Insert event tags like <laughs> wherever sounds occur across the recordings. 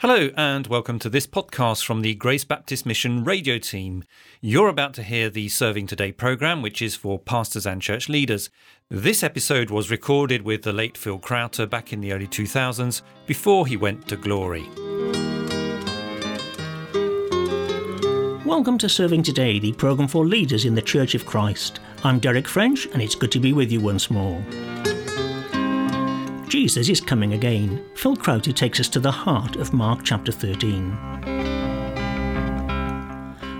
Hello, and welcome to this podcast from the Grace Baptist Mission radio team. You're about to hear the Serving Today program, which is for pastors and church leaders. This episode was recorded with the late Phil Crowter back in the early 2000s before he went to glory. Welcome to Serving Today, the program for leaders in the Church of Christ. I'm Derek French, and it's good to be with you once more. Jesus is coming again. Phil Crowter takes us to the heart of Mark chapter 13.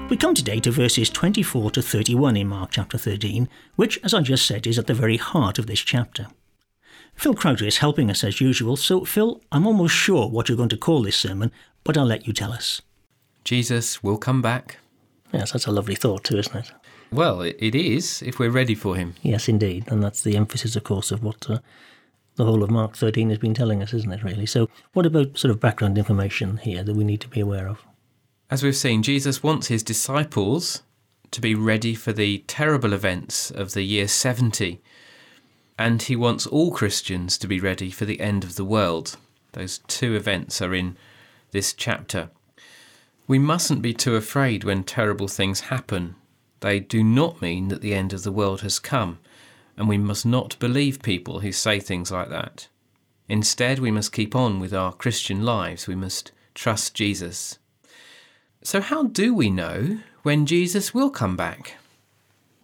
We come today to verses 24 to 31 in Mark chapter 13, which, as I just said, is at the very heart of this chapter. Phil Crowter is helping us as usual, so Phil, I'm almost sure what you're going to call this sermon, but I'll let you tell us. Jesus will come back. Yes, that's a lovely thought too, isn't it? Well, it is if we're ready for him. Yes, indeed, and that's the emphasis, of course, of what uh, the whole of Mark 13 has been telling us, isn't it, really? So, what about sort of background information here that we need to be aware of? As we've seen, Jesus wants his disciples to be ready for the terrible events of the year 70, and he wants all Christians to be ready for the end of the world. Those two events are in this chapter. We mustn't be too afraid when terrible things happen. They do not mean that the end of the world has come and we must not believe people who say things like that. Instead, we must keep on with our Christian lives. We must trust Jesus. So, how do we know when Jesus will come back?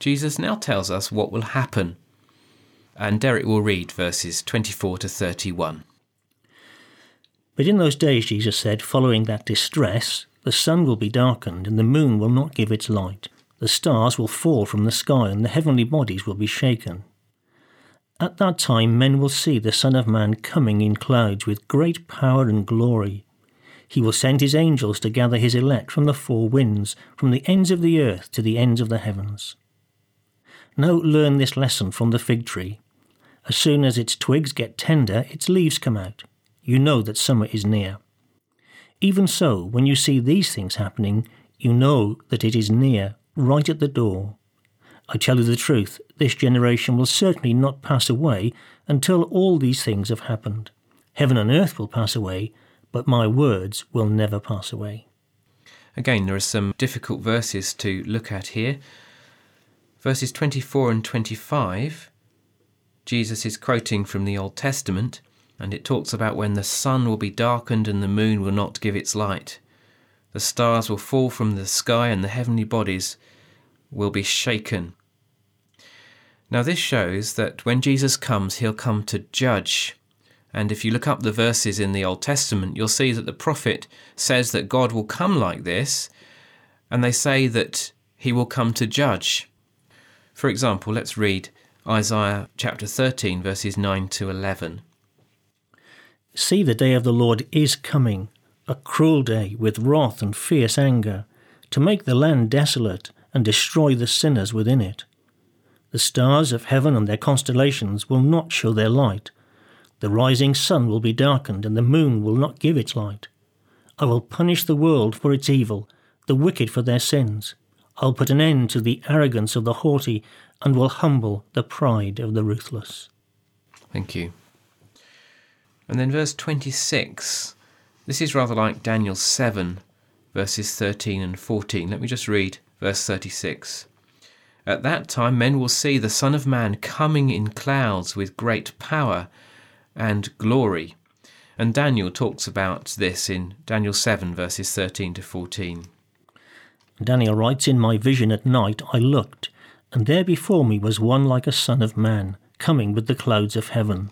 Jesus now tells us what will happen. And Derek will read verses 24 to 31. But in those days, Jesus said, following that distress, the sun will be darkened, and the moon will not give its light the stars will fall from the sky, and the heavenly bodies will be shaken. At that time, men will see the Son of Man coming in clouds with great power and glory. He will send his angels to gather his elect from the four winds, from the ends of the earth to the ends of the heavens. Now learn this lesson from the fig tree. As soon as its twigs get tender, its leaves come out. You know that summer is near. Even so, when you see these things happening, you know that it is near, right at the door. I tell you the truth, this generation will certainly not pass away until all these things have happened. Heaven and earth will pass away, but my words will never pass away. Again, there are some difficult verses to look at here. Verses 24 and 25, Jesus is quoting from the Old Testament, and it talks about when the sun will be darkened and the moon will not give its light. The stars will fall from the sky and the heavenly bodies will be shaken. Now, this shows that when Jesus comes, he'll come to judge. And if you look up the verses in the Old Testament, you'll see that the prophet says that God will come like this, and they say that he will come to judge. For example, let's read Isaiah chapter 13, verses 9 to 11. See, the day of the Lord is coming a cruel day with wrath and fierce anger, to make the land desolate and destroy the sinners within it. The stars of heaven and their constellations will not show their light. The rising sun will be darkened, and the moon will not give its light. I will punish the world for its evil, the wicked for their sins. I'll put an end to the arrogance of the haughty, and will humble the pride of the ruthless. Thank you. And then verse 26 this is rather like Daniel 7, verses 13 and 14. Let me just read verse 36. At that time, men will see the Son of Man coming in clouds with great power and glory. And Daniel talks about this in Daniel 7, verses 13 to 14. Daniel writes, In my vision at night I looked, and there before me was one like a Son of Man, coming with the clouds of heaven.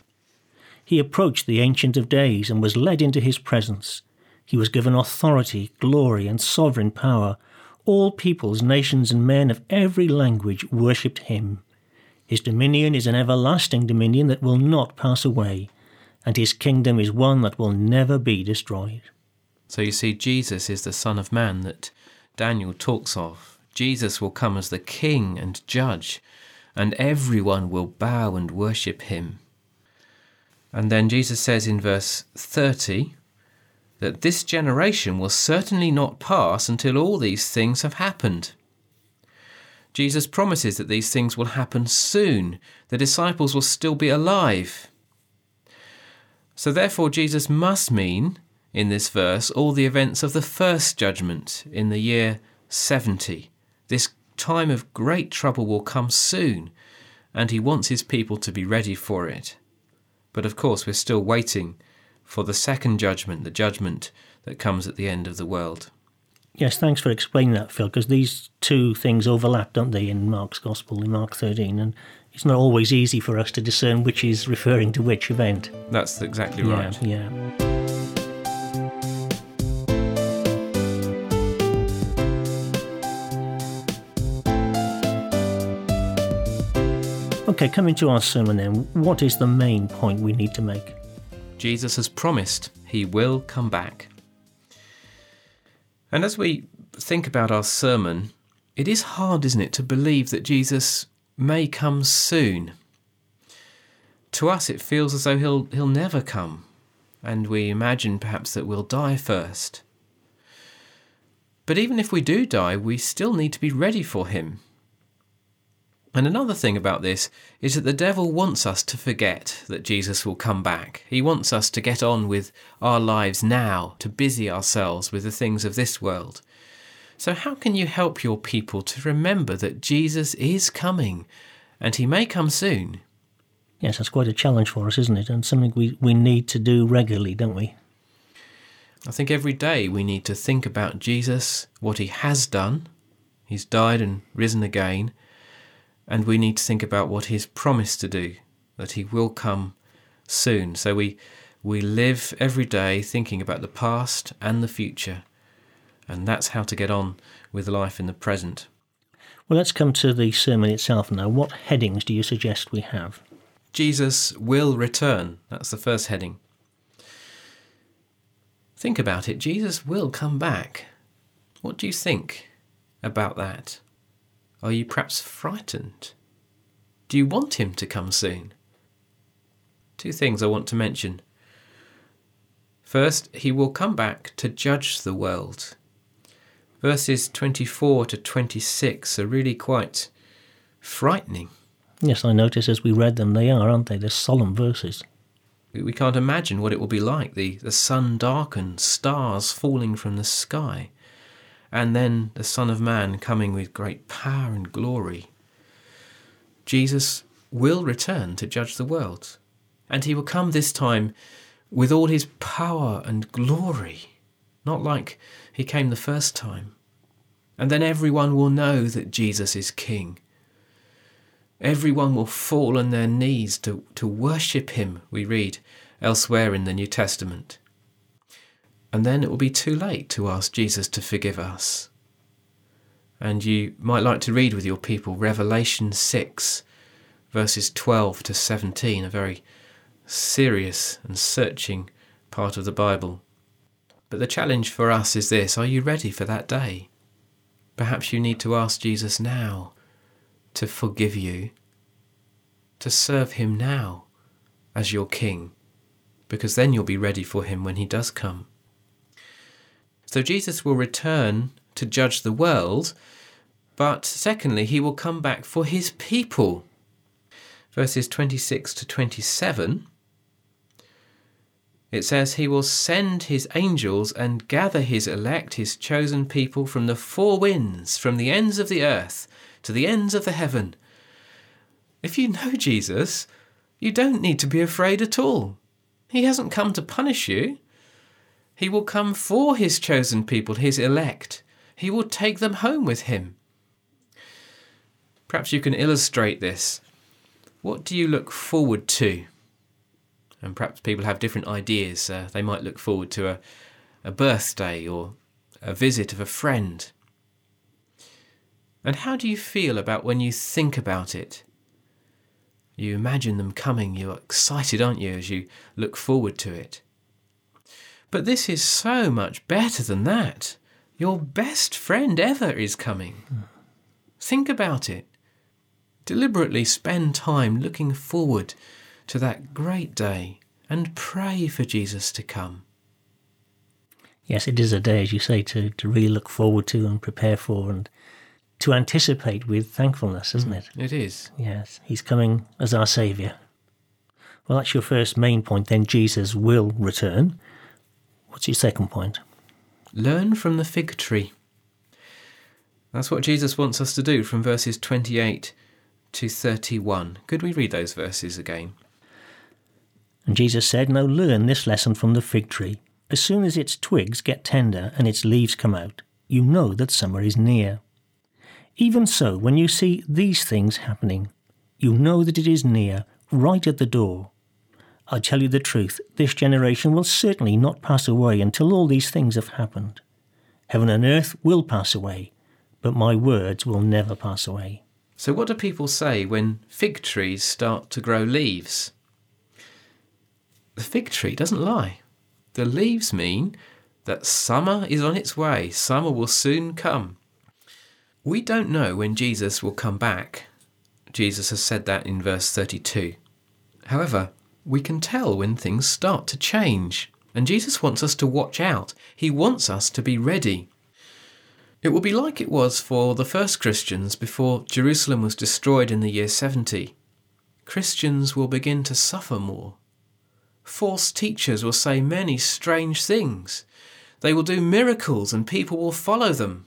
He approached the Ancient of Days and was led into his presence. He was given authority, glory, and sovereign power. All peoples, nations, and men of every language worshipped him. His dominion is an everlasting dominion that will not pass away, and his kingdom is one that will never be destroyed. So you see, Jesus is the Son of Man that Daniel talks of. Jesus will come as the King and Judge, and everyone will bow and worship him. And then Jesus says in verse 30 that this generation will certainly not pass until all these things have happened. Jesus promises that these things will happen soon. The disciples will still be alive. So, therefore, Jesus must mean in this verse all the events of the first judgment in the year 70. This time of great trouble will come soon, and he wants his people to be ready for it. But of course, we're still waiting for the second judgment, the judgment that comes at the end of the world. Yes, thanks for explaining that, Phil, because these two things overlap, don't they, in Mark's Gospel, in Mark 13, and it's not always easy for us to discern which is referring to which event. That's exactly right. Yeah, yeah. Okay, coming to our sermon then, what is the main point we need to make? Jesus has promised he will come back. And as we think about our sermon, it is hard, isn't it, to believe that Jesus may come soon. To us, it feels as though he'll, he'll never come, and we imagine perhaps that we'll die first. But even if we do die, we still need to be ready for him. And another thing about this is that the devil wants us to forget that Jesus will come back. He wants us to get on with our lives now, to busy ourselves with the things of this world. So, how can you help your people to remember that Jesus is coming and he may come soon? Yes, that's quite a challenge for us, isn't it? And something we, we need to do regularly, don't we? I think every day we need to think about Jesus, what he has done. He's died and risen again and we need to think about what he's promised to do, that he will come soon. So we we live every day thinking about the past and the future, and that's how to get on with life in the present. Well, let's come to the sermon itself now. What headings do you suggest we have? Jesus will return. That's the first heading. Think about it. Jesus will come back. What do you think about that? Are you perhaps frightened? Do you want him to come soon? Two things I want to mention. First, he will come back to judge the world. Verses 24 to 26 are really quite frightening. Yes, I notice as we read them, they are, aren't they? They're solemn verses. We can't imagine what it will be like the, the sun darkened, stars falling from the sky and then the Son of Man coming with great power and glory. Jesus will return to judge the world, and he will come this time with all his power and glory, not like he came the first time. And then everyone will know that Jesus is King. Everyone will fall on their knees to, to worship him, we read elsewhere in the New Testament and then it will be too late to ask Jesus to forgive us. And you might like to read with your people Revelation 6, verses 12 to 17, a very serious and searching part of the Bible. But the challenge for us is this are you ready for that day? Perhaps you need to ask Jesus now to forgive you, to serve him now as your King, because then you'll be ready for him when he does come. So Jesus will return to judge the world, but secondly, he will come back for his people. Verses 26 to 27. It says, He will send His angels and gather His elect, His chosen people, from the four winds, from the ends of the earth to the ends of the heaven. If you know Jesus, you don't need to be afraid at all. He hasn't come to punish you, he will come for his chosen people, his elect. He will take them home with him. Perhaps you can illustrate this. What do you look forward to? And perhaps people have different ideas. Uh, they might look forward to a, a birthday or a visit of a friend. And how do you feel about when you think about it? You imagine them coming, you're excited, aren't you, as you look forward to it? But this is so much better than that. Your best friend ever is coming. Think about it. Deliberately spend time looking forward to that great day and pray for Jesus to come. Yes, it is a day, as you say, to, to really look forward to and prepare for and to anticipate with thankfulness, isn't it? It is. Yes, he's coming as our Saviour. Well, that's your first main point then. Jesus will return. What's your second point? Learn from the fig tree. That's what Jesus wants us to do from verses 28 to 31. Could we read those verses again? And Jesus said, Now learn this lesson from the fig tree. As soon as its twigs get tender and its leaves come out, you know that summer is near. Even so, when you see these things happening, you know that it is near, right at the door. I tell you the truth, this generation will certainly not pass away until all these things have happened. Heaven and earth will pass away, but my words will never pass away. So, what do people say when fig trees start to grow leaves? The fig tree doesn't lie. The leaves mean that summer is on its way, summer will soon come. We don't know when Jesus will come back. Jesus has said that in verse 32. However, we can tell when things start to change, and Jesus wants us to watch out. He wants us to be ready. It will be like it was for the first Christians before Jerusalem was destroyed in the year 70. Christians will begin to suffer more. False teachers will say many strange things. They will do miracles and people will follow them.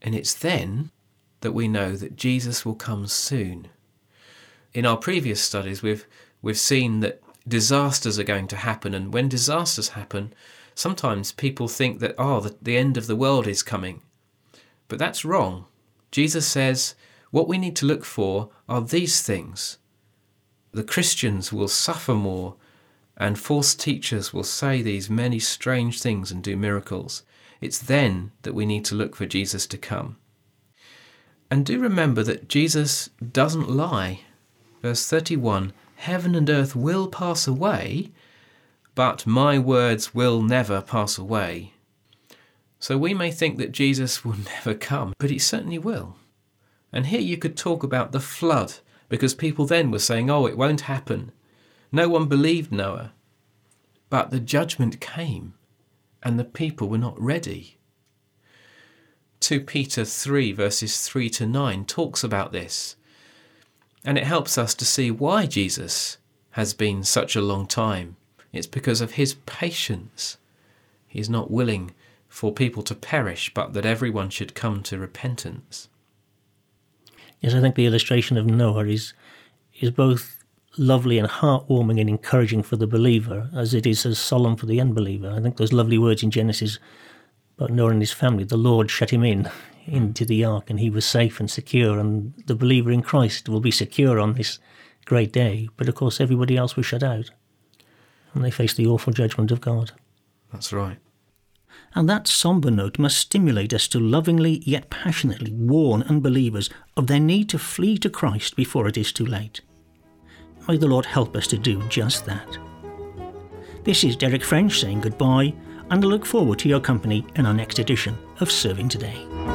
And it's then that we know that Jesus will come soon. In our previous studies, we've, we've seen that disasters are going to happen, and when disasters happen, sometimes people think that, oh, the, the end of the world is coming. But that's wrong. Jesus says what we need to look for are these things. The Christians will suffer more, and false teachers will say these many strange things and do miracles. It's then that we need to look for Jesus to come. And do remember that Jesus doesn't lie. Verse 31 Heaven and earth will pass away, but my words will never pass away. So we may think that Jesus <laughs> will never come, but he certainly will. And here you could talk about the flood, because people then were saying, oh, it won't happen. No one believed Noah. But the judgment came, and the people were not ready. 2 Peter 3, verses 3 to 9, talks about this. And it helps us to see why Jesus has been such a long time. It's because of his patience. He is not willing for people to perish, but that everyone should come to repentance. Yes, I think the illustration of Noah is is both lovely and heartwarming and encouraging for the believer, as it is as solemn for the unbeliever. I think those lovely words in Genesis about Noah and his family, the Lord shut him in into the ark, and he was safe and secure, and the believer in Christ will be secure on this great day. But of course, everybody else was shut out, and they face the awful judgment of God. That's right. And that sombre note must stimulate us to lovingly yet passionately warn unbelievers of their need to flee to Christ before it is too late. May the Lord help us to do just that. This is Derek French saying goodbye, and I look forward to your company in our next edition of Serving Today.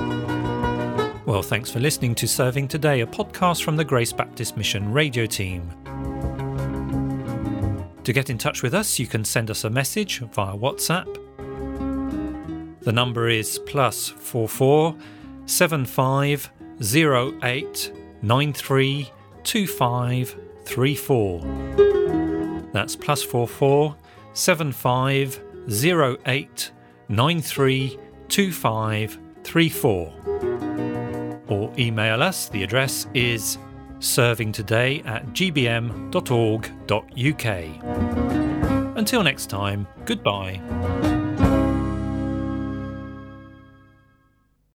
Well, thanks for listening to Serving Today, a podcast from the Grace Baptist Mission radio team. To get in touch with us, you can send us a message via WhatsApp. The number is plus four four seven five zero eight nine three two five three four. That's plus four four seven five zero eight nine three two five three four. Or email us. The address is servingtoday at gbm.org.uk. Until next time, goodbye.